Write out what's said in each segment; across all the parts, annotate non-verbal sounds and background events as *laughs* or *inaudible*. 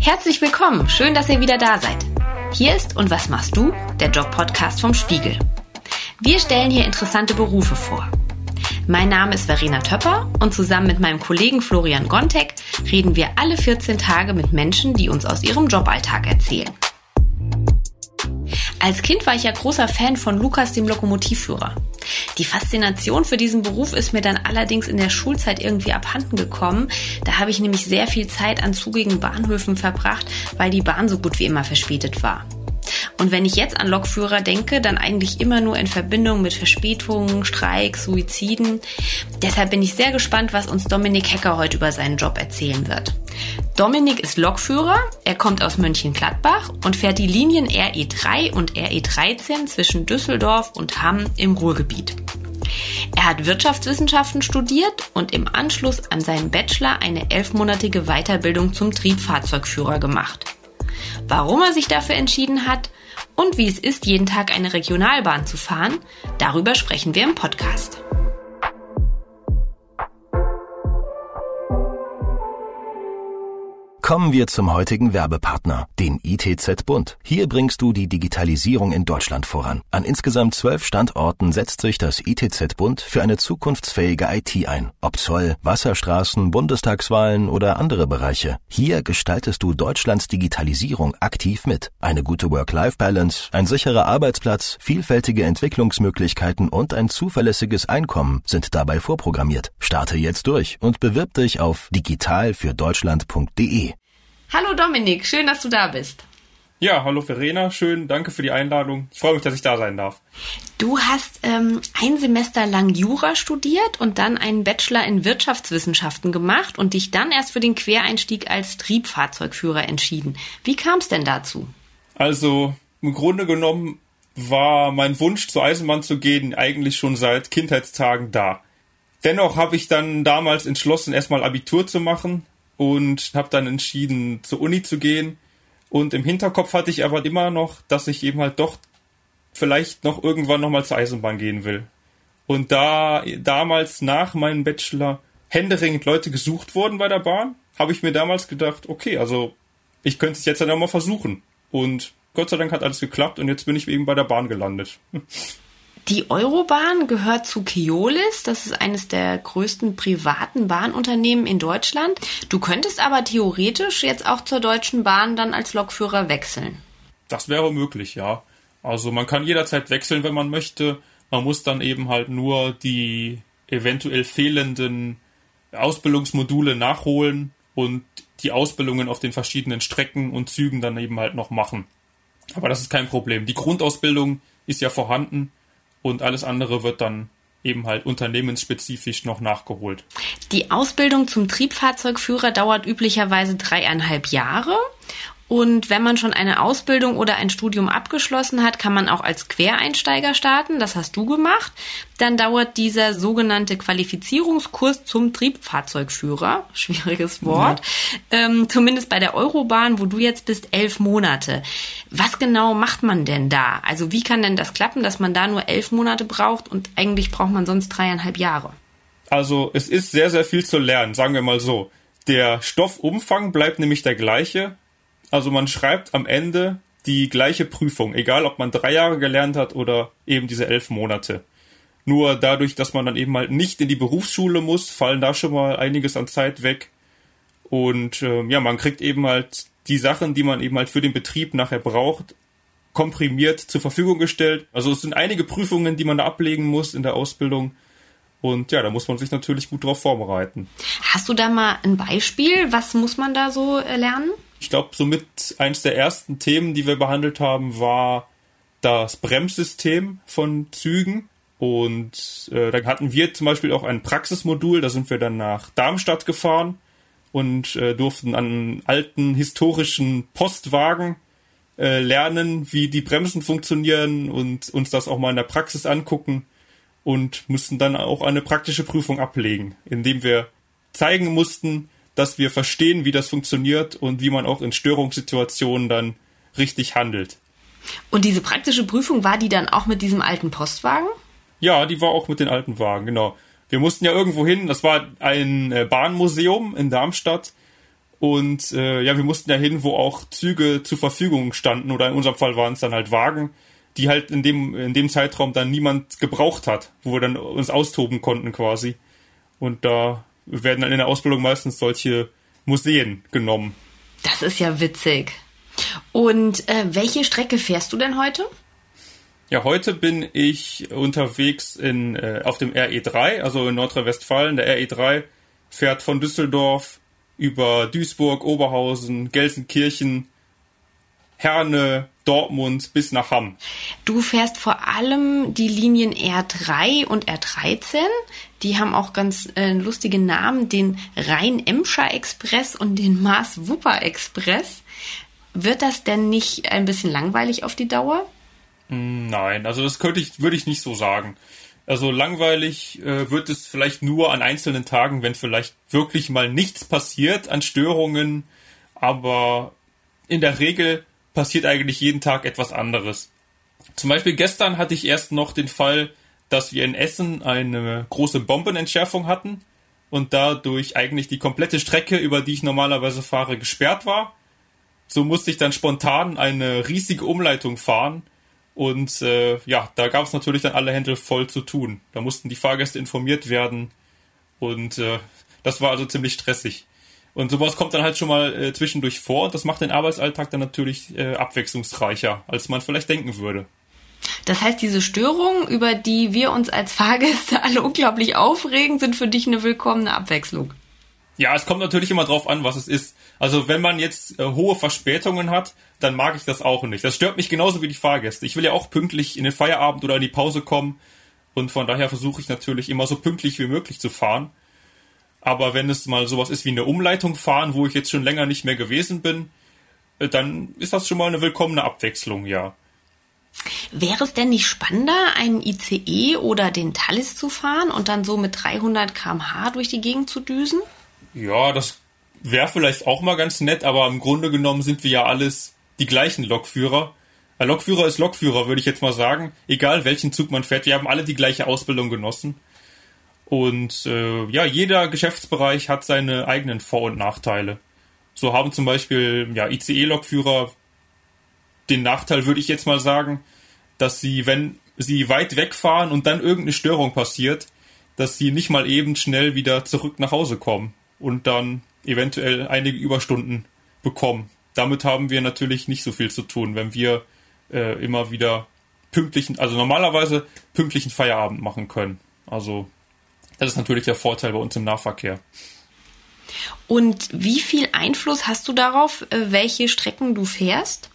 Herzlich willkommen, schön, dass ihr wieder da seid. Hier ist Und was machst du? Der Job-Podcast vom Spiegel. Wir stellen hier interessante Berufe vor. Mein Name ist Verena Töpper und zusammen mit meinem Kollegen Florian Gontek reden wir alle 14 Tage mit Menschen, die uns aus ihrem Joballtag erzählen. Als Kind war ich ja großer Fan von Lukas, dem Lokomotivführer. Die Faszination für diesen Beruf ist mir dann allerdings in der Schulzeit irgendwie abhanden gekommen. Da habe ich nämlich sehr viel Zeit an zugigen Bahnhöfen verbracht, weil die Bahn so gut wie immer verspätet war. Und wenn ich jetzt an Lokführer denke, dann eigentlich immer nur in Verbindung mit Verspätungen, Streiks, Suiziden. Deshalb bin ich sehr gespannt, was uns Dominik Hecker heute über seinen Job erzählen wird. Dominik ist Lokführer, er kommt aus Mönchengladbach und fährt die Linien RE3 und RE13 zwischen Düsseldorf und Hamm im Ruhrgebiet. Er hat Wirtschaftswissenschaften studiert und im Anschluss an seinen Bachelor eine elfmonatige Weiterbildung zum Triebfahrzeugführer gemacht. Warum er sich dafür entschieden hat und wie es ist, jeden Tag eine Regionalbahn zu fahren, darüber sprechen wir im Podcast. Kommen wir zum heutigen Werbepartner, den ITZ Bund. Hier bringst du die Digitalisierung in Deutschland voran. An insgesamt zwölf Standorten setzt sich das ITZ Bund für eine zukunftsfähige IT ein. Ob Zoll, Wasserstraßen, Bundestagswahlen oder andere Bereiche. Hier gestaltest du Deutschlands Digitalisierung aktiv mit. Eine gute Work-Life-Balance, ein sicherer Arbeitsplatz, vielfältige Entwicklungsmöglichkeiten und ein zuverlässiges Einkommen sind dabei vorprogrammiert. Starte jetzt durch und bewirb dich auf digitalfürdeutschland.de. Hallo Dominik, schön, dass du da bist. Ja, hallo Verena, schön, danke für die Einladung. Ich freue mich, dass ich da sein darf. Du hast ähm, ein Semester lang Jura studiert und dann einen Bachelor in Wirtschaftswissenschaften gemacht und dich dann erst für den Quereinstieg als Triebfahrzeugführer entschieden. Wie kam es denn dazu? Also im Grunde genommen war mein Wunsch zur Eisenbahn zu gehen eigentlich schon seit Kindheitstagen da. Dennoch habe ich dann damals entschlossen, erstmal Abitur zu machen, und habe dann entschieden, zur Uni zu gehen. Und im Hinterkopf hatte ich aber immer noch, dass ich eben halt doch vielleicht noch irgendwann nochmal zur Eisenbahn gehen will. Und da damals nach meinem Bachelor händeringend Leute gesucht wurden bei der Bahn, habe ich mir damals gedacht, okay, also ich könnte es jetzt dann auch mal versuchen. Und Gott sei Dank hat alles geklappt und jetzt bin ich eben bei der Bahn gelandet. *laughs* Die Eurobahn gehört zu Keolis. Das ist eines der größten privaten Bahnunternehmen in Deutschland. Du könntest aber theoretisch jetzt auch zur Deutschen Bahn dann als Lokführer wechseln. Das wäre möglich, ja. Also man kann jederzeit wechseln, wenn man möchte. Man muss dann eben halt nur die eventuell fehlenden Ausbildungsmodule nachholen und die Ausbildungen auf den verschiedenen Strecken und Zügen dann eben halt noch machen. Aber das ist kein Problem. Die Grundausbildung ist ja vorhanden und alles andere wird dann eben halt unternehmensspezifisch noch nachgeholt. Die Ausbildung zum Triebfahrzeugführer dauert üblicherweise dreieinhalb Jahre und wenn man schon eine Ausbildung oder ein Studium abgeschlossen hat, kann man auch als Quereinsteiger starten. Das hast du gemacht. Dann dauert dieser sogenannte Qualifizierungskurs zum Triebfahrzeugführer, *laughs* schwieriges Wort, ja. ähm, zumindest bei der Eurobahn, wo du jetzt bist, elf Monate. Was genau macht man denn da? Also wie kann denn das klappen, dass man da nur elf Monate braucht und eigentlich braucht man sonst dreieinhalb Jahre? Also es ist sehr, sehr viel zu lernen, sagen wir mal so. Der Stoffumfang bleibt nämlich der gleiche, also man schreibt am Ende die gleiche Prüfung, egal ob man drei Jahre gelernt hat oder eben diese elf Monate. Nur dadurch, dass man dann eben halt nicht in die Berufsschule muss, fallen da schon mal einiges an Zeit weg. Und äh, ja, man kriegt eben halt die Sachen, die man eben halt für den Betrieb nachher braucht, komprimiert zur Verfügung gestellt. Also es sind einige Prüfungen, die man da ablegen muss in der Ausbildung. Und ja, da muss man sich natürlich gut drauf vorbereiten. Hast du da mal ein Beispiel? Was muss man da so äh, lernen? Ich glaube, somit eins der ersten Themen, die wir behandelt haben, war das Bremssystem von Zügen. Und äh, da hatten wir zum Beispiel auch ein Praxismodul, da sind wir dann nach Darmstadt gefahren und äh, durften an alten historischen Postwagen äh, lernen, wie die Bremsen funktionieren und uns das auch mal in der Praxis angucken und mussten dann auch eine praktische Prüfung ablegen, indem wir zeigen mussten, dass wir verstehen, wie das funktioniert und wie man auch in Störungssituationen dann richtig handelt. Und diese praktische Prüfung war die dann auch mit diesem alten Postwagen? Ja, die war auch mit den alten Wagen, genau. Wir mussten ja irgendwo hin, das war ein äh, Bahnmuseum in Darmstadt Und äh, ja, wir mussten ja hin, wo auch Züge zur Verfügung standen, oder in unserem Fall waren es dann halt Wagen, die halt in dem, in dem Zeitraum dann niemand gebraucht hat, wo wir dann uns austoben konnten quasi. Und da werden dann in der Ausbildung meistens solche Museen genommen. Das ist ja witzig. Und äh, welche Strecke fährst du denn heute? Ja, heute bin ich unterwegs in, äh, auf dem RE3, also in Nordrhein-Westfalen. Der RE3 fährt von Düsseldorf über Duisburg, Oberhausen, Gelsenkirchen, Herne, Dortmund bis nach Hamm. Du fährst vor allem die Linien R3 und R13. Die haben auch ganz äh, lustige Namen, den Rhein-Emscher Express und den Maas-Wupper Express. Wird das denn nicht ein bisschen langweilig auf die Dauer? Nein, also das könnte ich, würde ich nicht so sagen. Also langweilig äh, wird es vielleicht nur an einzelnen Tagen, wenn vielleicht wirklich mal nichts passiert an Störungen, aber in der Regel passiert eigentlich jeden Tag etwas anderes. Zum Beispiel gestern hatte ich erst noch den Fall, dass wir in Essen eine große Bombenentschärfung hatten und dadurch eigentlich die komplette Strecke, über die ich normalerweise fahre, gesperrt war. So musste ich dann spontan eine riesige Umleitung fahren und äh, ja, da gab es natürlich dann alle Hände voll zu tun. Da mussten die Fahrgäste informiert werden und äh, das war also ziemlich stressig. Und sowas kommt dann halt schon mal äh, zwischendurch vor und das macht den Arbeitsalltag dann natürlich äh, abwechslungsreicher, als man vielleicht denken würde. Das heißt, diese Störungen, über die wir uns als Fahrgäste *laughs* alle unglaublich aufregen, sind für dich eine willkommene Abwechslung. Ja, es kommt natürlich immer drauf an, was es ist. Also wenn man jetzt äh, hohe Verspätungen hat, dann mag ich das auch nicht. Das stört mich genauso wie die Fahrgäste. Ich will ja auch pünktlich in den Feierabend oder in die Pause kommen und von daher versuche ich natürlich immer so pünktlich wie möglich zu fahren. Aber wenn es mal sowas ist wie eine Umleitung fahren, wo ich jetzt schon länger nicht mehr gewesen bin, äh, dann ist das schon mal eine willkommene Abwechslung, ja. Wäre es denn nicht spannender, einen ICE oder den Thalys zu fahren und dann so mit 300 km/h durch die Gegend zu düsen? Ja, das wäre vielleicht auch mal ganz nett, aber im Grunde genommen sind wir ja alles die gleichen Lokführer. Ein Lokführer ist Lokführer, würde ich jetzt mal sagen. Egal welchen Zug man fährt, wir haben alle die gleiche Ausbildung genossen. Und äh, ja, jeder Geschäftsbereich hat seine eigenen Vor- und Nachteile. So haben zum Beispiel ja, ICE-Lokführer den Nachteil, würde ich jetzt mal sagen, dass sie, wenn sie weit wegfahren und dann irgendeine Störung passiert, dass sie nicht mal eben schnell wieder zurück nach Hause kommen und dann eventuell einige Überstunden bekommen. Damit haben wir natürlich nicht so viel zu tun, wenn wir äh, immer wieder pünktlichen, also normalerweise pünktlichen Feierabend machen können. Also das ist natürlich der Vorteil bei uns im Nahverkehr. Und wie viel Einfluss hast du darauf, äh, welche Strecken du fährst?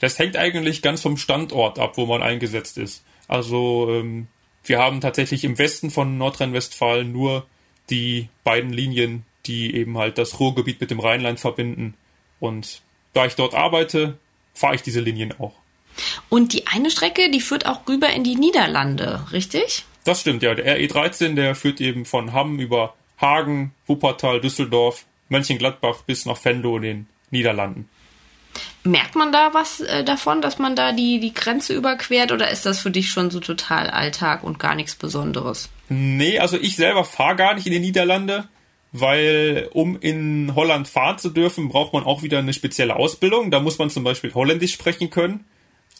Das hängt eigentlich ganz vom Standort ab, wo man eingesetzt ist. Also ähm, wir haben tatsächlich im Westen von Nordrhein-Westfalen nur die beiden Linien, die eben halt das Ruhrgebiet mit dem Rheinland verbinden. Und da ich dort arbeite, fahre ich diese Linien auch. Und die eine Strecke, die führt auch rüber in die Niederlande, richtig? Das stimmt, ja. Der RE13, der führt eben von Hamm über Hagen, Wuppertal, Düsseldorf, Mönchengladbach bis nach Venlo in den Niederlanden. Merkt man da was äh, davon, dass man da die, die Grenze überquert oder ist das für dich schon so total Alltag und gar nichts Besonderes? Nee, also ich selber fahre gar nicht in die Niederlande, weil um in Holland fahren zu dürfen, braucht man auch wieder eine spezielle Ausbildung. Da muss man zum Beispiel Holländisch sprechen können.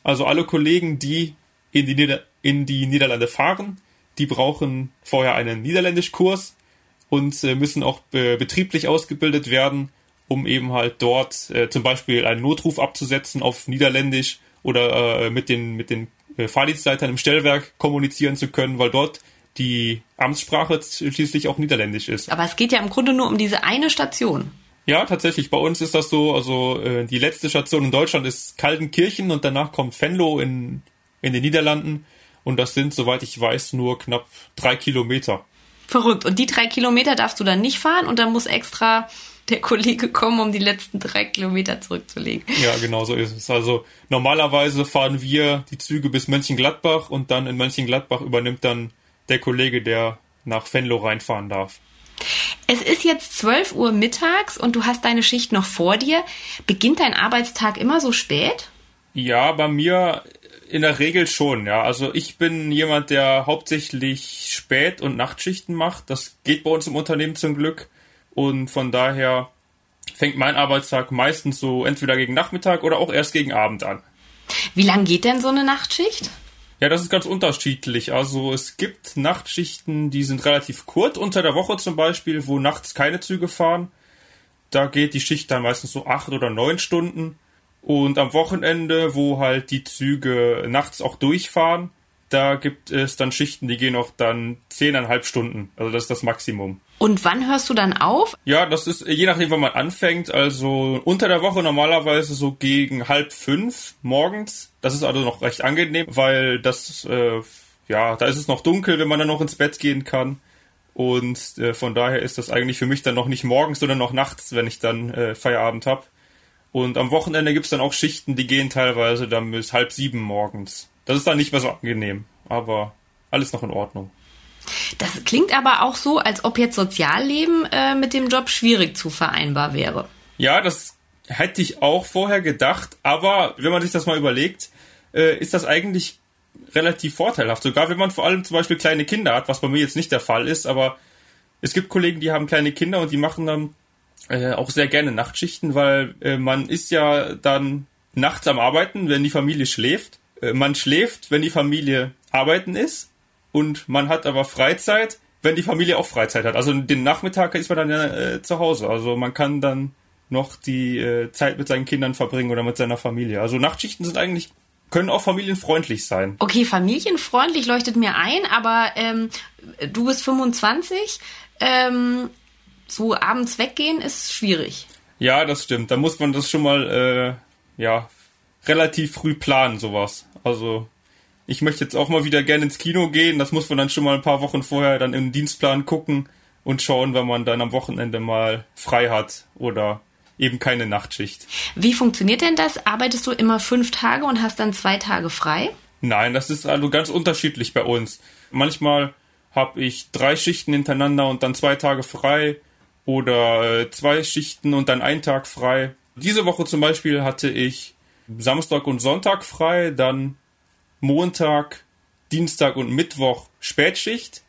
Also alle Kollegen, die in die, Nieder in die Niederlande fahren, die brauchen vorher einen Niederländischkurs und äh, müssen auch äh, betrieblich ausgebildet werden um eben halt dort äh, zum Beispiel einen Notruf abzusetzen auf Niederländisch oder äh, mit den, mit den äh, Fahrdienstleitern im Stellwerk kommunizieren zu können, weil dort die Amtssprache schließlich auch Niederländisch ist. Aber es geht ja im Grunde nur um diese eine Station. Ja, tatsächlich. Bei uns ist das so. Also äh, die letzte Station in Deutschland ist Kaltenkirchen und danach kommt Venlo in, in den Niederlanden. Und das sind, soweit ich weiß, nur knapp drei Kilometer. Verrückt. Und die drei Kilometer darfst du dann nicht fahren und dann muss extra der Kollege kommen, um die letzten drei Kilometer zurückzulegen. Ja, genau so ist es. Also normalerweise fahren wir die Züge bis Mönchengladbach und dann in Mönchengladbach übernimmt dann der Kollege, der nach Venlo reinfahren darf. Es ist jetzt 12 Uhr mittags und du hast deine Schicht noch vor dir. Beginnt dein Arbeitstag immer so spät? Ja, bei mir in der Regel schon, ja. Also ich bin jemand, der hauptsächlich Spät- und Nachtschichten macht. Das geht bei uns im Unternehmen zum Glück. Und von daher fängt mein Arbeitstag meistens so entweder gegen Nachmittag oder auch erst gegen Abend an. Wie lang geht denn so eine Nachtschicht? Ja, das ist ganz unterschiedlich. Also es gibt Nachtschichten, die sind relativ kurz, unter der Woche zum Beispiel, wo nachts keine Züge fahren. Da geht die Schicht dann meistens so acht oder neun Stunden. Und am Wochenende, wo halt die Züge nachts auch durchfahren, da gibt es dann Schichten, die gehen auch dann zehneinhalb Stunden. Also das ist das Maximum. Und wann hörst du dann auf? Ja, das ist je nachdem, wann man anfängt. Also unter der Woche normalerweise so gegen halb fünf morgens. Das ist also noch recht angenehm, weil das, äh, ja, da ist es noch dunkel, wenn man dann noch ins Bett gehen kann. Und äh, von daher ist das eigentlich für mich dann noch nicht morgens, sondern noch nachts, wenn ich dann äh, Feierabend habe. Und am Wochenende gibt's dann auch Schichten, die gehen teilweise dann bis halb sieben morgens. Das ist dann nicht mehr so angenehm, aber alles noch in Ordnung. Das klingt aber auch so, als ob jetzt Sozialleben äh, mit dem Job schwierig zu vereinbar wäre. Ja, das hätte ich auch vorher gedacht, aber wenn man sich das mal überlegt, äh, ist das eigentlich relativ vorteilhaft. Sogar wenn man vor allem zum Beispiel kleine Kinder hat, was bei mir jetzt nicht der Fall ist, aber es gibt Kollegen, die haben kleine Kinder und die machen dann äh, auch sehr gerne Nachtschichten, weil äh, man ist ja dann nachts am Arbeiten, wenn die Familie schläft. Äh, man schläft, wenn die Familie arbeiten ist und man hat aber Freizeit, wenn die Familie auch Freizeit hat. Also den Nachmittag ist man dann ja äh, zu Hause. Also man kann dann noch die äh, Zeit mit seinen Kindern verbringen oder mit seiner Familie. Also Nachtschichten sind eigentlich können auch familienfreundlich sein. Okay, familienfreundlich leuchtet mir ein, aber ähm, du bist 25. Ähm, so abends weggehen ist schwierig. Ja, das stimmt. Da muss man das schon mal äh, ja relativ früh planen, sowas. Also ich möchte jetzt auch mal wieder gerne ins Kino gehen. Das muss man dann schon mal ein paar Wochen vorher dann im Dienstplan gucken und schauen, wenn man dann am Wochenende mal frei hat oder eben keine Nachtschicht. Wie funktioniert denn das? Arbeitest du immer fünf Tage und hast dann zwei Tage frei? Nein, das ist also ganz unterschiedlich bei uns. Manchmal habe ich drei Schichten hintereinander und dann zwei Tage frei oder äh, zwei Schichten und dann einen Tag frei. Diese Woche zum Beispiel hatte ich Samstag und Sonntag frei, dann Montag, Dienstag und Mittwoch Spätschicht,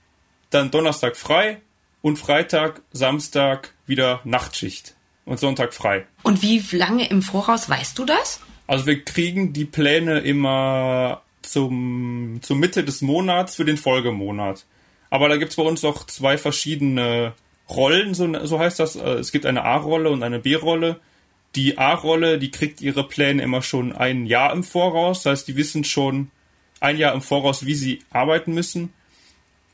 dann Donnerstag frei und Freitag, Samstag wieder Nachtschicht und Sonntag frei. Und wie lange im Voraus weißt du das? Also wir kriegen die Pläne immer zum, zur Mitte des Monats für den Folgemonat. Aber da gibt es bei uns auch zwei verschiedene Rollen, so, so heißt das. Äh, es gibt eine A-Rolle und eine B-Rolle. Die A-Rolle, die kriegt ihre Pläne immer schon ein Jahr im Voraus. Das heißt, die wissen schon ein Jahr im Voraus, wie sie arbeiten müssen.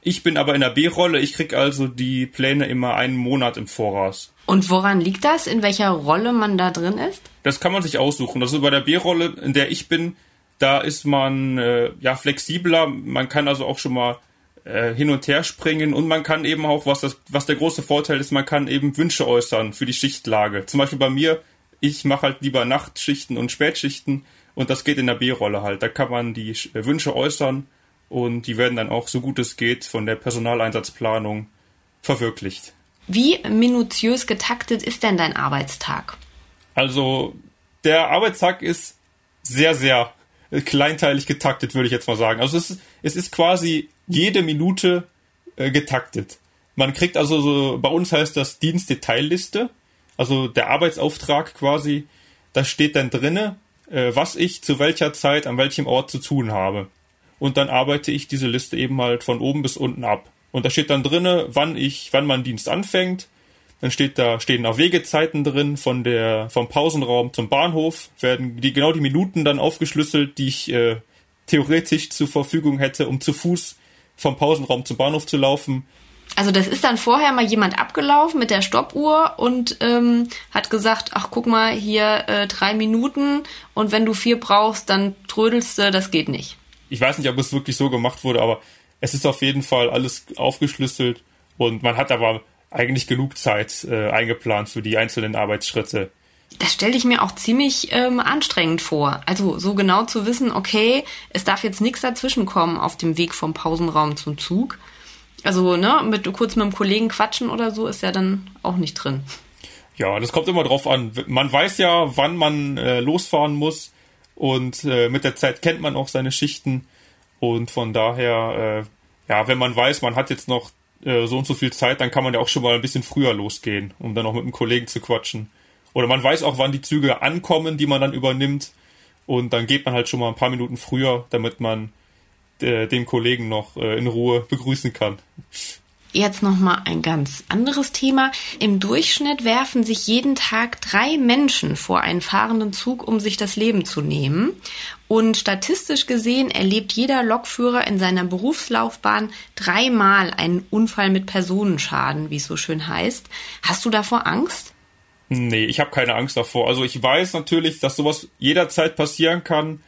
Ich bin aber in der B-Rolle. Ich krieg also die Pläne immer einen Monat im Voraus. Und woran liegt das, in welcher Rolle man da drin ist? Das kann man sich aussuchen. Also bei der B-Rolle, in der ich bin, da ist man äh, ja flexibler. Man kann also auch schon mal äh, hin und her springen und man kann eben auch, was, das, was der große Vorteil ist, man kann eben Wünsche äußern für die Schichtlage. Zum Beispiel bei mir, ich mache halt lieber Nachtschichten und Spätschichten und das geht in der B-Rolle halt. Da kann man die äh, Wünsche äußern und die werden dann auch so gut es geht von der Personaleinsatzplanung verwirklicht. Wie minutiös getaktet ist denn dein Arbeitstag? Also der Arbeitstag ist sehr, sehr kleinteilig getaktet, würde ich jetzt mal sagen. Also es ist, es ist quasi jede Minute äh, getaktet. Man kriegt also so, bei uns heißt das Dienstdetailliste, also der Arbeitsauftrag quasi, da steht dann drinne, äh, was ich zu welcher Zeit an welchem Ort zu tun habe. Und dann arbeite ich diese Liste eben halt von oben bis unten ab. Und da steht dann drinne, wann ich, wann mein Dienst anfängt. Dann steht da, stehen auch Wegezeiten drin von der, vom Pausenraum zum Bahnhof, werden die, genau die Minuten dann aufgeschlüsselt, die ich äh, theoretisch zur Verfügung hätte, um zu Fuß vom Pausenraum zum Bahnhof zu laufen. Also das ist dann vorher mal jemand abgelaufen mit der Stoppuhr und ähm, hat gesagt, ach guck mal, hier äh, drei Minuten und wenn du vier brauchst, dann trödelst du, das geht nicht. Ich weiß nicht, ob es wirklich so gemacht wurde, aber es ist auf jeden Fall alles aufgeschlüsselt und man hat aber eigentlich genug Zeit äh, eingeplant für die einzelnen Arbeitsschritte. Das stelle ich mir auch ziemlich ähm, anstrengend vor. Also so genau zu wissen, okay, es darf jetzt nichts dazwischenkommen auf dem Weg vom Pausenraum zum Zug. Also, ne, mit kurz mit einem Kollegen quatschen oder so ist ja dann auch nicht drin. Ja, das kommt immer drauf an. Man weiß ja, wann man äh, losfahren muss und äh, mit der Zeit kennt man auch seine Schichten und von daher, äh, ja, wenn man weiß, man hat jetzt noch äh, so und so viel Zeit, dann kann man ja auch schon mal ein bisschen früher losgehen, um dann auch mit einem Kollegen zu quatschen Oder man weiß auch, wann die Züge ankommen, die man dann übernimmt. Und dann geht man halt schon mal ein paar Minuten früher, damit man äh, den Kollegen noch äh, in Ruhe begrüßen kann. Jetzt nochmal ein ganz anderes Thema. Im Durchschnitt werfen sich jeden Tag drei Menschen vor einen fahrenden Zug, um sich das Leben zu nehmen. Und statistisch gesehen erlebt jeder Lokführer in seiner Berufslaufbahn dreimal einen Unfall mit Personenschaden, wie es so schön heißt. Hast du davor Angst? Nee, ich habe keine Angst davor. Also ich weiß natürlich, dass sowas jederzeit passieren kann.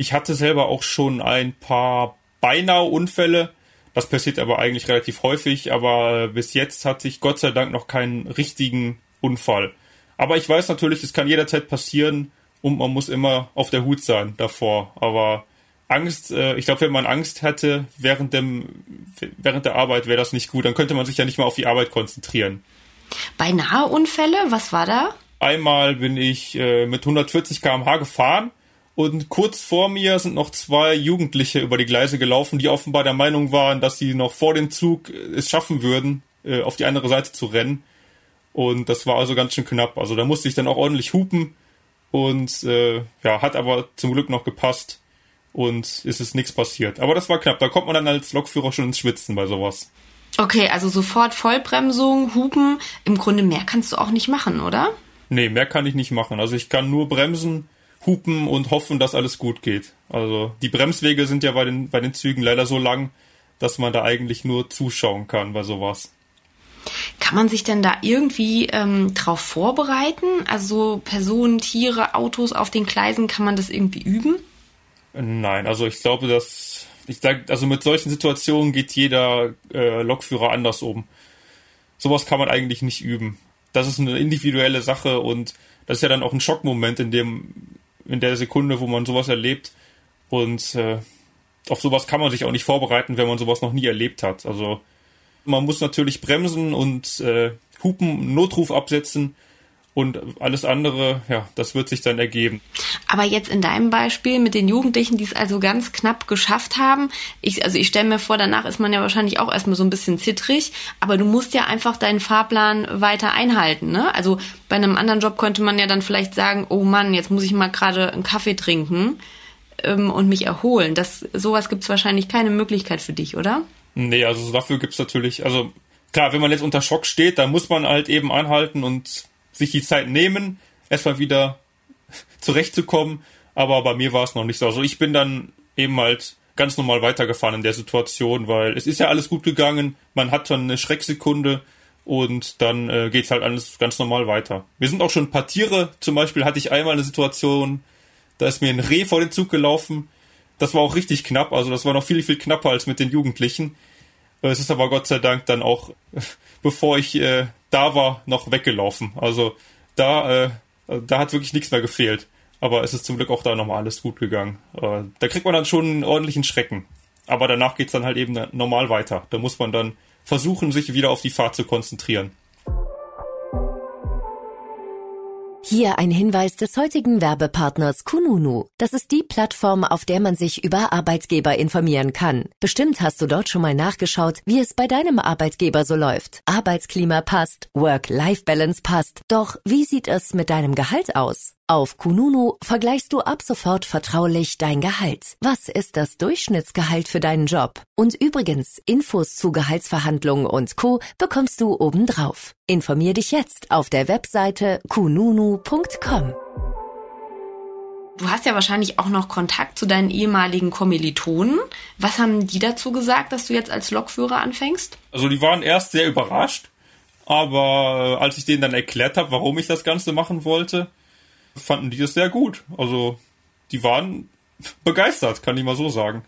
Ich hatte selber auch schon ein paar beinahe Unfälle das passiert aber eigentlich relativ häufig, aber bis jetzt hatte ich Gott sei Dank noch keinen richtigen Unfall. Aber ich weiß natürlich, es kann jederzeit passieren und man muss immer auf der Hut sein davor. Aber Angst, äh, ich glaube, wenn man Angst hätte während, dem, während der Arbeit, wäre das nicht gut. Dann könnte man sich ja nicht mal auf die Arbeit konzentrieren. Beinahe Unfälle, was war da? Einmal bin ich äh, mit 140 km/h gefahren und kurz vor mir sind noch zwei Jugendliche über die Gleise gelaufen, die offenbar der Meinung waren, dass sie noch vor dem Zug es schaffen würden, äh, auf die andere Seite zu rennen. Und das war also ganz schön knapp. Also da musste ich dann auch ordentlich hupen und äh, ja, hat aber zum Glück noch gepasst und es ist nichts passiert. Aber das war knapp. Da kommt man dann als Lokführer schon ins Schwitzen bei sowas. Okay, also sofort Vollbremsung, Hupen. Im Grunde mehr kannst du auch nicht machen, oder? Nee, mehr kann ich nicht machen. Also ich kann nur bremsen hupen und hoffen, dass alles gut geht. Also die Bremswege sind ja bei den, bei den Zügen leider so lang, dass man da eigentlich nur zuschauen kann bei sowas. Kann man sich denn da irgendwie ähm, drauf vorbereiten? Also Personen, Tiere, Autos auf den Gleisen, kann man das irgendwie üben? Nein, also ich glaube, dass ich sag, also mit solchen Situationen geht jeder äh, Lokführer anders um. Sowas kann man eigentlich nicht üben. Das ist eine individuelle Sache und das ist ja dann auch ein Schockmoment, in dem in der Sekunde, wo man sowas erlebt. Und äh, auf sowas kann man sich auch nicht vorbereiten, wenn man sowas noch nie erlebt hat. Also man muss natürlich bremsen und äh, Hupen, Notruf absetzen und alles andere, ja, das wird sich dann ergeben. Aber jetzt in deinem Beispiel mit den Jugendlichen, die es also ganz knapp geschafft haben, ich, also ich stelle mir vor, danach ist man ja wahrscheinlich auch erstmal so ein bisschen zittrig, aber du musst ja einfach deinen Fahrplan weiter einhalten, ne? Also bei einem anderen Job könnte man ja dann vielleicht sagen, oh Mann, jetzt muss ich mal gerade einen Kaffee trinken ähm, und mich erholen. Das, sowas gibt es wahrscheinlich keine Möglichkeit für dich, oder? Nee, also dafür gibt es natürlich, also klar, wenn man jetzt unter Schock steht, dann muss man halt eben anhalten und sich die Zeit nehmen, erstmal wieder zurechtzukommen. Aber bei mir war es noch nicht so. Also ich bin dann eben halt ganz normal weitergefahren in der Situation, weil es ist ja alles gut gegangen. Man hat dann eine Schrecksekunde und dann äh, es halt alles ganz normal weiter. Wir sind auch schon ein paar Tiere. Zum Beispiel hatte ich einmal eine Situation, da ist mir ein Reh vor den Zug gelaufen. Das war auch richtig knapp. Also das war noch viel, viel knapper als mit den Jugendlichen. Es ist aber Gott sei Dank dann auch, *laughs* bevor ich äh, da war, noch weggelaufen. Also da, äh, da hat wirklich nichts mehr gefehlt. Aber es ist zum Glück auch da nochmal alles gut gegangen. Äh, da kriegt man dann schon einen ordentlichen Schrecken. Aber danach geht's dann halt eben normal weiter. Da muss man dann versuchen, sich wieder auf die Fahrt zu konzentrieren. Hier ein Hinweis des heutigen Werbepartners Kununu. Das ist die Plattform, auf der man sich über Arbeitgeber informieren kann. Bestimmt hast du dort schon mal nachgeschaut, wie es bei deinem Arbeitgeber so läuft. Arbeitsklima passt, Work-Life-Balance passt. Doch wie sieht es mit deinem Gehalt aus? Auf Kununu vergleichst du ab sofort vertraulich dein Gehalt. Was ist das Durchschnittsgehalt für deinen Job? Und übrigens, Infos zu Gehaltsverhandlungen und Co. bekommst du obendrauf. Informier dich jetzt auf der Webseite kununu.com. Du hast ja wahrscheinlich auch noch Kontakt zu deinen ehemaligen Kommilitonen. Was haben die dazu gesagt, dass du jetzt als Lokführer anfängst? Also die waren erst sehr überrascht, aber als ich denen dann erklärt habe, warum ich das Ganze machen wollte, fanden die das sehr gut. Also, die waren begeistert, kann ich mal so sagen.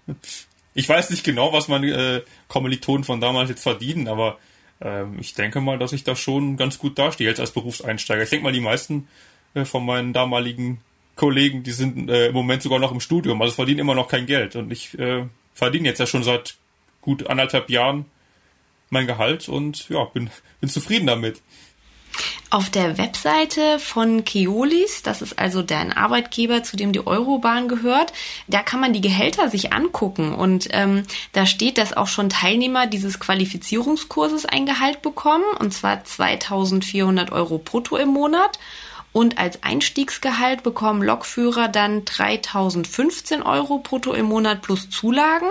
Ich weiß nicht genau, was meine äh, Kommilitonen von damals jetzt verdienen, aber äh, ich denke mal, dass ich da schon ganz gut dastehe jetzt als Berufseinsteiger. Ich denke mal, die meisten äh, von meinen damaligen Kollegen, die sind äh, im Moment sogar noch im Studium, also verdienen immer noch kein Geld. Und ich äh, verdiene jetzt ja schon seit gut anderthalb Jahren mein Gehalt und ja, bin, bin zufrieden damit. Auf der Webseite von Keolis, das ist also dein Arbeitgeber, zu dem die Eurobahn gehört, da kann man die Gehälter sich angucken und ähm, da steht, dass auch schon Teilnehmer dieses Qualifizierungskurses ein Gehalt bekommen und zwar 2400 Euro brutto im Monat. Und als Einstiegsgehalt bekommen Lokführer dann 3015 Euro brutto im Monat plus Zulagen.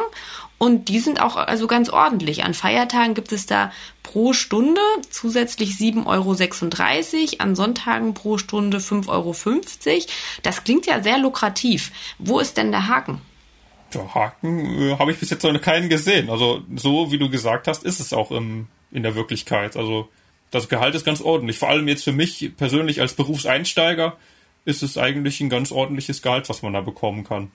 Und die sind auch also ganz ordentlich. An Feiertagen gibt es da pro Stunde zusätzlich 7,36 Euro, an Sonntagen pro Stunde 5,50 Euro. Das klingt ja sehr lukrativ. Wo ist denn der Haken? Der Haken äh, habe ich bis jetzt noch keinen gesehen. Also so wie du gesagt hast, ist es auch im, in der Wirklichkeit. Also das Gehalt ist ganz ordentlich. Vor allem jetzt für mich persönlich als Berufseinsteiger ist es eigentlich ein ganz ordentliches Gehalt, was man da bekommen kann.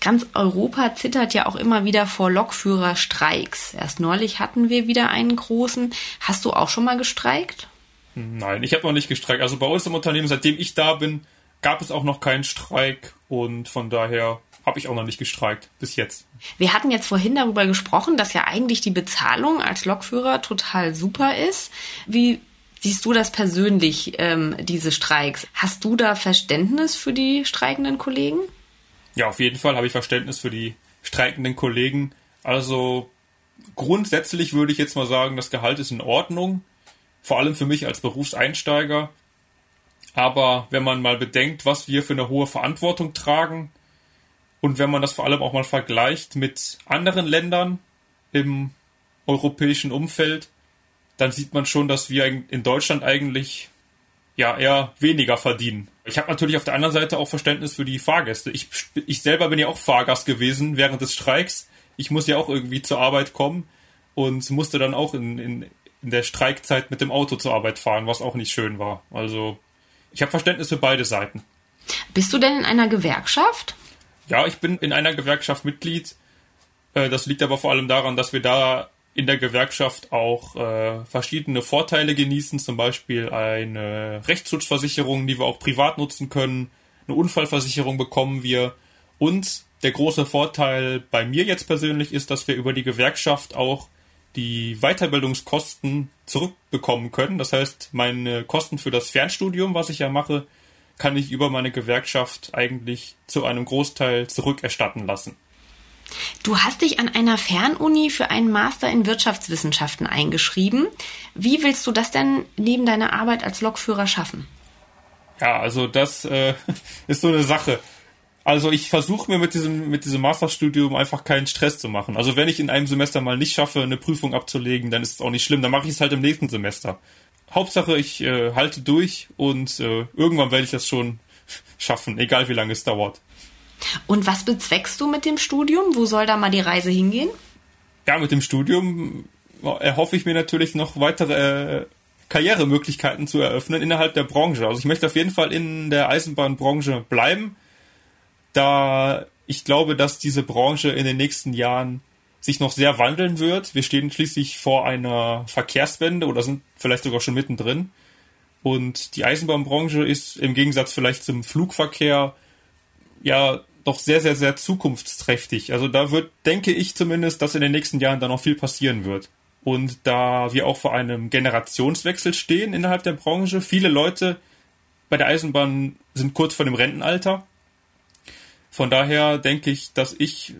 Ganz Europa zittert ja auch immer wieder vor Lokführerstreiks. Erst neulich hatten wir wieder einen großen. Hast du auch schon mal gestreikt? Nein, ich habe noch nicht gestreikt. Also bei uns im Unternehmen, seitdem ich da bin, gab es auch noch keinen Streik und von daher habe ich auch noch nicht gestreikt bis jetzt. Wir hatten jetzt vorhin darüber gesprochen, dass ja eigentlich die Bezahlung als Lokführer total super ist. Wie siehst du das persönlich, ähm, diese Streiks? Hast du da Verständnis für die streikenden Kollegen? Ja, auf jeden Fall habe ich Verständnis für die streikenden Kollegen. Also grundsätzlich würde ich jetzt mal sagen, das Gehalt ist in Ordnung. Vor allem für mich als Berufseinsteiger. Aber wenn man mal bedenkt, was wir für eine hohe Verantwortung tragen, und wenn man das vor allem auch mal vergleicht mit anderen Ländern im europäischen Umfeld, dann sieht man schon, dass wir in Deutschland eigentlich ja eher weniger verdienen. Ich habe natürlich auf der anderen Seite auch Verständnis für die Fahrgäste. Ich, ich selber bin ja auch Fahrgast gewesen während des Streiks. Ich muss ja auch irgendwie zur Arbeit kommen und musste dann auch in, in, in der Streikzeit mit dem Auto zur Arbeit fahren, was auch nicht schön war. Also ich habe Verständnis für beide Seiten. Bist du denn in einer Gewerkschaft? Ja, ich bin in einer Gewerkschaft Mitglied. Äh, das liegt aber vor allem daran, dass wir da in der Gewerkschaft auch äh, verschiedene Vorteile genießen, zum Beispiel eine Rechtsschutzversicherung, die wir auch privat nutzen können, eine Unfallversicherung bekommen wir und der große Vorteil bei mir jetzt persönlich ist, dass wir über die Gewerkschaft auch die Weiterbildungskosten zurückbekommen können. Das heißt, meine Kosten für das Fernstudium, was ich ja mache, kann ich über meine Gewerkschaft eigentlich zu einem Großteil zurückerstatten lassen. Du hast dich an einer Fernuni für einen Master in Wirtschaftswissenschaften eingeschrieben. Wie willst du das denn neben deiner Arbeit als Lokführer schaffen? Ja, also das äh, *laughs* ist so eine Sache. Also ich versuche mir mit diesem, mit diesem Masterstudium einfach keinen Stress zu machen. Also wenn ich in einem Semester mal nicht schaffe, eine Prüfung abzulegen, dann ist es auch nicht schlimm. Dann mache ich es halt im nächsten Semester. Hauptsache, ich äh, halte durch und äh, irgendwann werde ich das schon *laughs* schaffen, egal wie lange es dauert. Und was bezweckst du mit dem Studium? Wo soll da mal die Reise hingehen? Ja, mit dem Studium erhoffe ich mir natürlich noch weitere äh, Karrieremöglichkeiten zu eröffnen innerhalb der Branche. Also ich möchte auf jeden Fall in der Eisenbahnbranche bleiben, da ich glaube, dass diese Branche in den nächsten Jahren sich noch sehr wandeln wird. Wir stehen schließlich vor einer Verkehrswende oder sind vielleicht sogar schon mittendrin. Und die Eisenbahnbranche ist im Gegensatz vielleicht zum Flugverkehr ja doch sehr, sehr, sehr zukunftsträchtig. Also da wird, denke ich zumindest, dass in den nächsten Jahren da noch viel passieren wird. Und da wir auch vor einem Generationswechsel stehen innerhalb der Branche, viele Leute bei der Eisenbahn sind kurz vor dem Rentenalter. Von daher denke ich, dass ich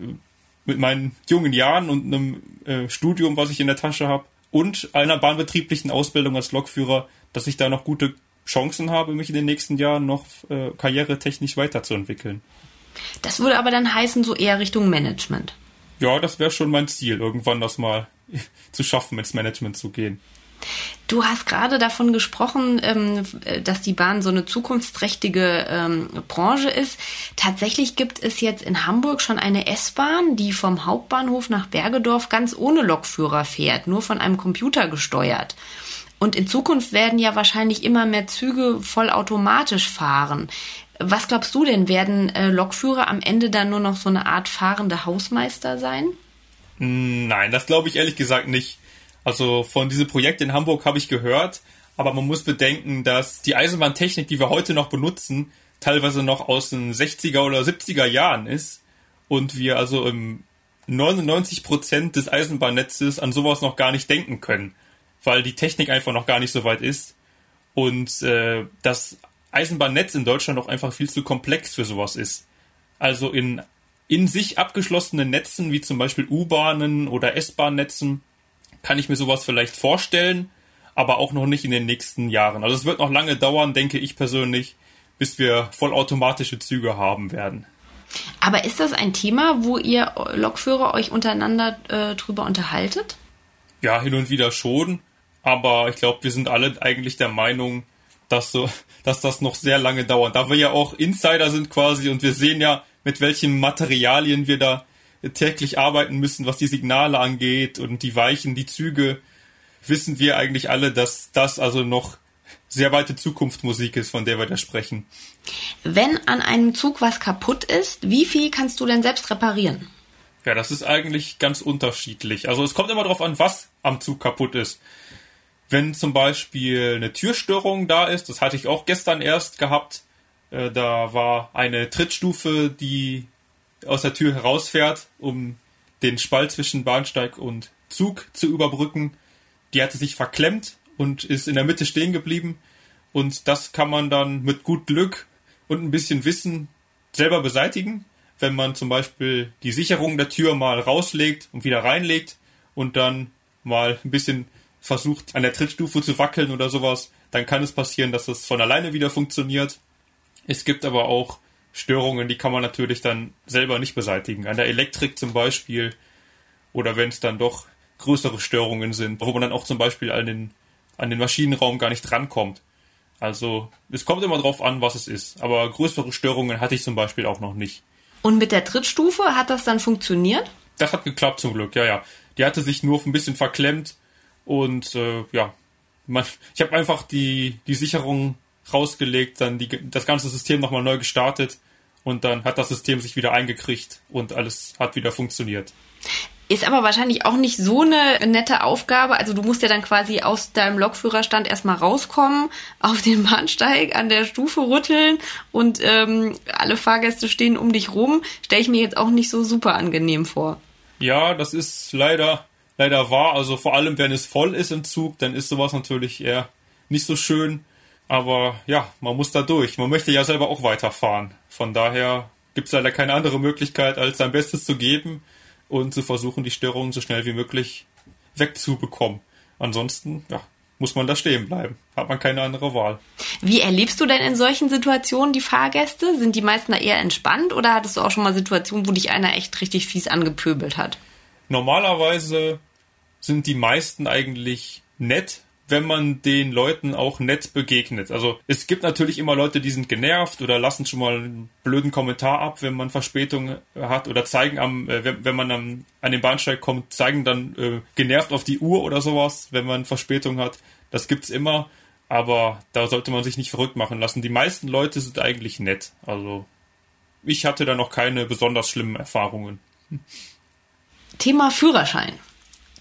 mit meinen jungen Jahren und einem äh, Studium, was ich in der Tasche habe, und einer bahnbetrieblichen Ausbildung als Lokführer, dass ich da noch gute Chancen habe, mich in den nächsten Jahren noch äh, karrieretechnisch weiterzuentwickeln. Das würde aber dann heißen, so eher Richtung Management. Ja, das wäre schon mein Ziel, irgendwann das mal *laughs* zu schaffen, ins Management zu gehen. Du hast gerade davon gesprochen, ähm, dass die Bahn so eine zukunftsträchtige ähm, Branche ist. Tatsächlich gibt es jetzt in Hamburg schon eine S-Bahn, die vom Hauptbahnhof nach Bergedorf ganz ohne Lokführer fährt, nur von einem Computer gesteuert. Und in Zukunft werden ja wahrscheinlich immer mehr Züge vollautomatisch fahren. Was glaubst du denn, werden äh, Lokführer am Ende dann nur noch so eine Art fahrende Hausmeister sein? Nein, das glaube ich ehrlich gesagt nicht. Also von diesem Projekt in Hamburg habe ich gehört, aber man muss bedenken, dass die Eisenbahntechnik, die wir heute noch benutzen, teilweise noch aus den 60er oder 70er Jahren ist und wir also im 99 Prozent des Eisenbahnnetzes an sowas noch gar nicht denken können, weil die Technik einfach noch gar nicht so weit ist und äh, das Eisenbahnnetz in Deutschland auch einfach viel zu komplex für sowas ist. Also in in sich abgeschlossenen Netzen wie zum Beispiel U-Bahnen oder S-Bahn-Netzen kann ich mir sowas vielleicht vorstellen, aber auch noch nicht in den nächsten Jahren. Also es wird noch lange dauern, denke ich persönlich, bis wir vollautomatische Züge haben werden. Aber ist das ein Thema, wo ihr Lokführer euch untereinander äh, drüber unterhaltet? Ja, hin und wieder schon. Aber ich glaube, wir sind alle eigentlich der Meinung, dass, so, *laughs* dass das noch sehr lange dauert. Da wir ja auch Insider sind quasi und wir sehen ja, mit welchen Materialien wir da täglich arbeiten müssen, was die Signale angeht und die Weichen, die Züge, wissen wir eigentlich alle, dass das also noch sehr weite Zukunftsmusik ist, von der wir da sprechen. Wenn an einem Zug was kaputt ist, wie viel kannst du denn selbst reparieren? Ja, das ist eigentlich ganz unterschiedlich. Also es kommt immer darauf an, was am Zug kaputt ist. Wenn zum Beispiel eine Türstörung da ist, das hatte ich auch gestern erst gehabt, äh, da war eine Trittstufe, die aus der Tür herausfährt, um den Spalt zwischen Bahnsteig und Zug zu überbrücken. Die hatte sich verklemmt und ist in der Mitte stehen geblieben. Und das kann man dann mit gut Glück und ein bisschen Wissen selber beseitigen, wenn man zum Beispiel die Sicherung der Tür mal rauslegt und wieder reinlegt und dann mal ein bisschen versucht an der Trittstufe zu wackeln oder sowas, dann kann es passieren, dass es von alleine wieder funktioniert. Es gibt aber auch Störungen, die kann man natürlich dann selber nicht beseitigen. An der Elektrik zum Beispiel oder wenn es dann doch größere Störungen sind, wo man dann auch zum Beispiel an den, an den Maschinenraum gar nicht rankommt. Also es kommt immer drauf an, was es ist. Aber größere Störungen hatte ich zum Beispiel auch noch nicht. Und mit der Trittstufe hat das dann funktioniert? Das hat geklappt zum Glück, ja, ja. Die hatte sich nur ein bisschen verklemmt und äh, ja, man, ich habe einfach die, die Sicherung rausgelegt, dann die, das ganze System nochmal neu gestartet und dann hat das System sich wieder eingekriegt und alles hat wieder funktioniert. Ist aber wahrscheinlich auch nicht so eine nette Aufgabe. Also du musst ja dann quasi aus deinem Lokführerstand erstmal rauskommen, auf den Bahnsteig an der Stufe rütteln und ähm, alle Fahrgäste stehen um dich rum. Stelle ich mir jetzt auch nicht so super angenehm vor. Ja, das ist leider, leider wahr. Also vor allem, wenn es voll ist im Zug, dann ist sowas natürlich eher nicht so schön. Aber ja, man muss da durch. Man möchte ja selber auch weiterfahren. Von daher gibt es leider keine andere Möglichkeit, als sein Bestes zu geben und zu versuchen, die Störungen so schnell wie möglich wegzubekommen. Ansonsten, ja, muss man da stehen bleiben. Hat man keine andere Wahl. Wie erlebst du denn in solchen Situationen die Fahrgäste? Sind die meisten da eher entspannt oder hattest du auch schon mal Situationen, wo dich einer echt richtig fies angepöbelt hat? Normalerweise sind die meisten eigentlich nett, wenn man den Leuten auch nett begegnet. Also es gibt natürlich immer Leute, die sind genervt oder lassen schon mal einen blöden Kommentar ab, wenn man Verspätung hat oder zeigen am, äh, wenn, wenn, man am, an den Bahnsteig kommt, zeigen dann äh, genervt auf die Uhr oder sowas, wenn man Verspätung hat. Das gibt's immer, aber da sollte man sich nicht verrückt machen lassen. Die meisten Leute sind eigentlich nett. Also ich hatte da noch keine besonders schlimmen Erfahrungen. Thema Führerschein.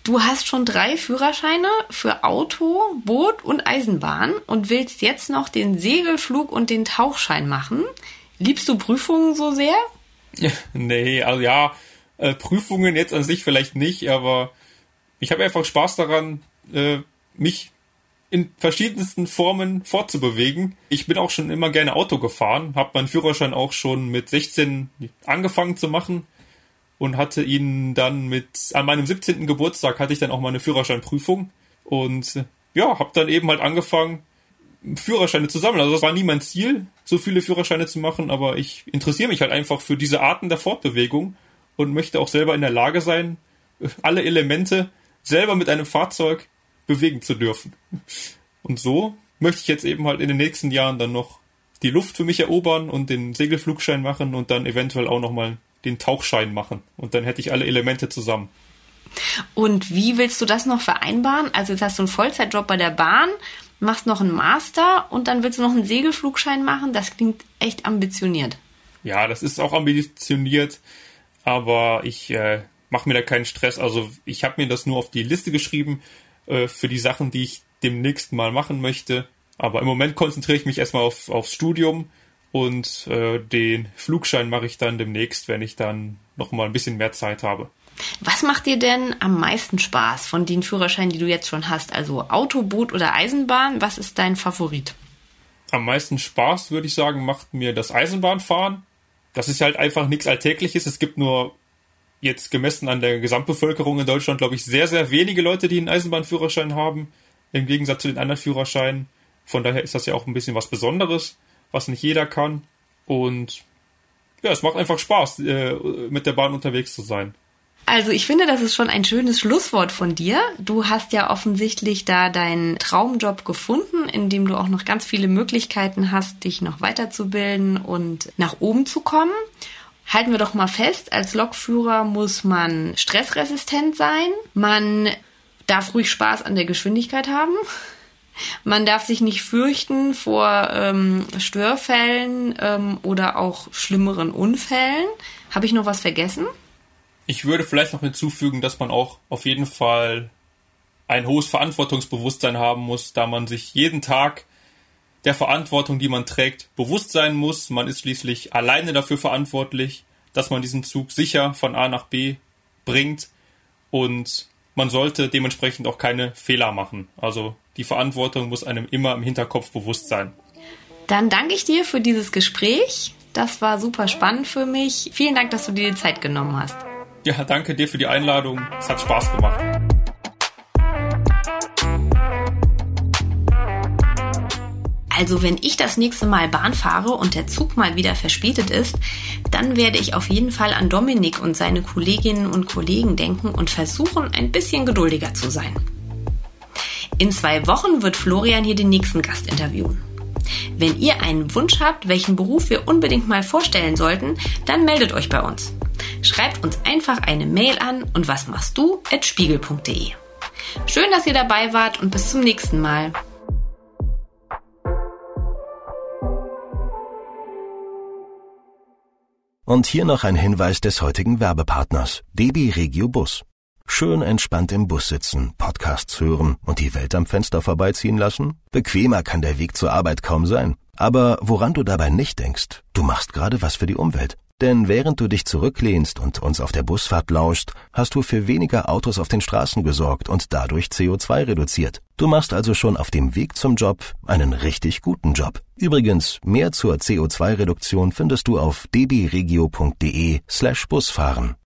Du hast schon drei Führerscheine für Auto, Boot und Eisenbahn und willst jetzt noch den Segelflug und den Tauchschein machen. Liebst du Prüfungen so sehr? *laughs* nee, also ja, äh, Prüfungen jetzt an sich vielleicht nicht, aber ich habe einfach Spaß daran, äh, mich in verschiedensten Formen fortzubewegen. Ich bin auch schon immer gerne Auto gefahren, habe meinen Führerschein auch schon mit 16 angefangen zu machen und hatte ihn dann mit, an meinem 17. Geburtstag hatte ich dann auch meine Führerscheinprüfung und ja, habe dann eben halt angefangen, Führerscheine zu sammeln. Also das war nie mein Ziel, so viele Führerscheine zu machen, aber ich interessiere mich halt einfach für diese Arten der Fortbewegung und möchte auch selber in der Lage sein, alle Elemente selber mit einem Fahrzeug bewegen zu dürfen. Und so möchte ich jetzt eben halt in den nächsten Jahren dann noch die Luft für mich erobern und den Segelflugschein machen und dann eventuell auch nochmal den Tauchschein machen und dann hätte ich alle Elemente zusammen. Und wie willst du das noch vereinbaren? Also jetzt hast du einen Vollzeitjob bei der Bahn, machst noch einen Master und dann willst du noch einen Segelflugschein machen. Das klingt echt ambitioniert. Ja, das ist auch ambitioniert, aber ich äh, mache mir da keinen Stress. Also ich habe mir das nur auf die Liste geschrieben äh, für die Sachen, die ich demnächst mal machen möchte. Aber im Moment konzentriere ich mich erstmal auf, aufs Studium und äh, den Flugschein mache ich dann demnächst, wenn ich dann noch mal ein bisschen mehr Zeit habe. Was macht dir denn am meisten Spaß von den Führerscheinen, die du jetzt schon hast? Also Auto, Boot oder Eisenbahn? Was ist dein Favorit? Am meisten Spaß, würde ich sagen, macht mir das Eisenbahnfahren. Das ist halt einfach nichts Alltägliches. Es gibt nur jetzt gemessen an der Gesamtbevölkerung in Deutschland, glaube ich, sehr, sehr wenige Leute, die einen Eisenbahnführerschein haben. im Gegensatz zu den anderen Führerscheinen. Von daher ist das ja auch ein bisschen was Besonderes, was nicht jeder kann. Und ja, es macht einfach Spaß, äh, mit der Bahn unterwegs zu sein. Also ich finde, das ist schon ein schönes Schlusswort von dir. Du hast ja offensichtlich da deinen Traumjob gefunden, in dem du auch noch ganz viele Möglichkeiten hast, dich noch weiterzubilden und nach oben zu kommen. Halten wir doch mal fest, als Lokführer muss man stressresistent sein. Man darf ruhig Spaß an der Geschwindigkeit haben. Man darf sich nicht fürchten vor ähm, Störfällen ähm, oder auch schlimmeren Unfällen. Habe ich noch was vergessen? Ich würde vielleicht noch hinzufügen, dass man auch auf jeden Fall ein hohes Verantwortungsbewusstsein haben muss, da man sich jeden Tag der Verantwortung, die man trägt, bewusst sein muss. Man ist schließlich alleine dafür verantwortlich, dass man diesen Zug sicher von A nach B bringt und man sollte dementsprechend auch keine Fehler machen. Also die Verantwortung muss einem immer im Hinterkopf bewusst sein. Dann danke ich dir für dieses Gespräch. Das war super spannend für mich. Vielen Dank, dass du dir die Zeit genommen hast. Ja, danke dir für die Einladung. Es hat Spaß gemacht. Also wenn ich das nächste Mal Bahn fahre und der Zug mal wieder verspätet ist, dann werde ich auf jeden Fall an Dominik und seine Kolleginnen und Kollegen denken und versuchen, ein bisschen geduldiger zu sein. In zwei Wochen wird Florian hier den nächsten Gast interviewen. Wenn ihr einen Wunsch habt, welchen Beruf wir unbedingt mal vorstellen sollten, dann meldet euch bei uns. Schreibt uns einfach eine Mail an und was machst du at spiegel.de. Schön, dass ihr dabei wart und bis zum nächsten Mal. Und hier noch ein Hinweis des heutigen Werbepartners, DB Regio Bus. Schön entspannt im Bus sitzen, Podcasts hören und die Welt am Fenster vorbeiziehen lassen? Bequemer kann der Weg zur Arbeit kaum sein. Aber woran du dabei nicht denkst, du machst gerade was für die Umwelt. Denn während du dich zurücklehnst und uns auf der Busfahrt lauschst, hast du für weniger Autos auf den Straßen gesorgt und dadurch CO2 reduziert. Du machst also schon auf dem Weg zum Job einen richtig guten Job. Übrigens, mehr zur CO2-Reduktion findest du auf dbregio.de slash Busfahren.